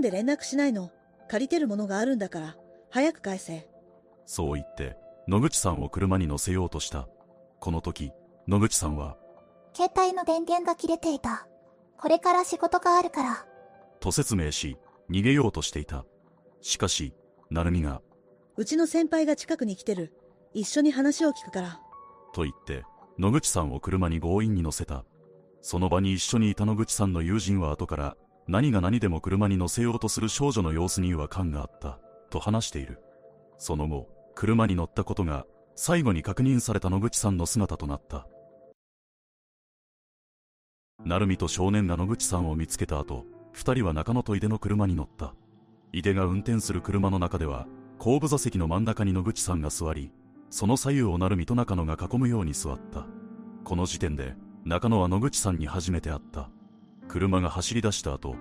なんで連絡しないの？借りてるものがあるんだから、早く返せ。そう言って、野口さんを車に乗せようとした。この時、野口さんは、携帯の電源が切れていた。これから仕事があるから。と説明し、逃げようとしていた。しかし、成美が、うちの先輩が近くに来てる。一緒に話を聞くから。と言って、野口さんを車に強引に乗せた。その場に一緒にいた野口さんの友人は後から、何が何でも車に乗せようとする少女の様子に違和感があった、と話している。その後、車に乗ったことが、最後に確認された野口さんの姿となった。成美と少年が野口さんを見つけた後、二人は中野と井出の車に乗った。井出が運転する車の中では、後部座席の真ん中に野口さんが座り、その左右を成美と中野が囲むように座った。この時点で、中野は野口さんに初めて会った。車が走り出した後、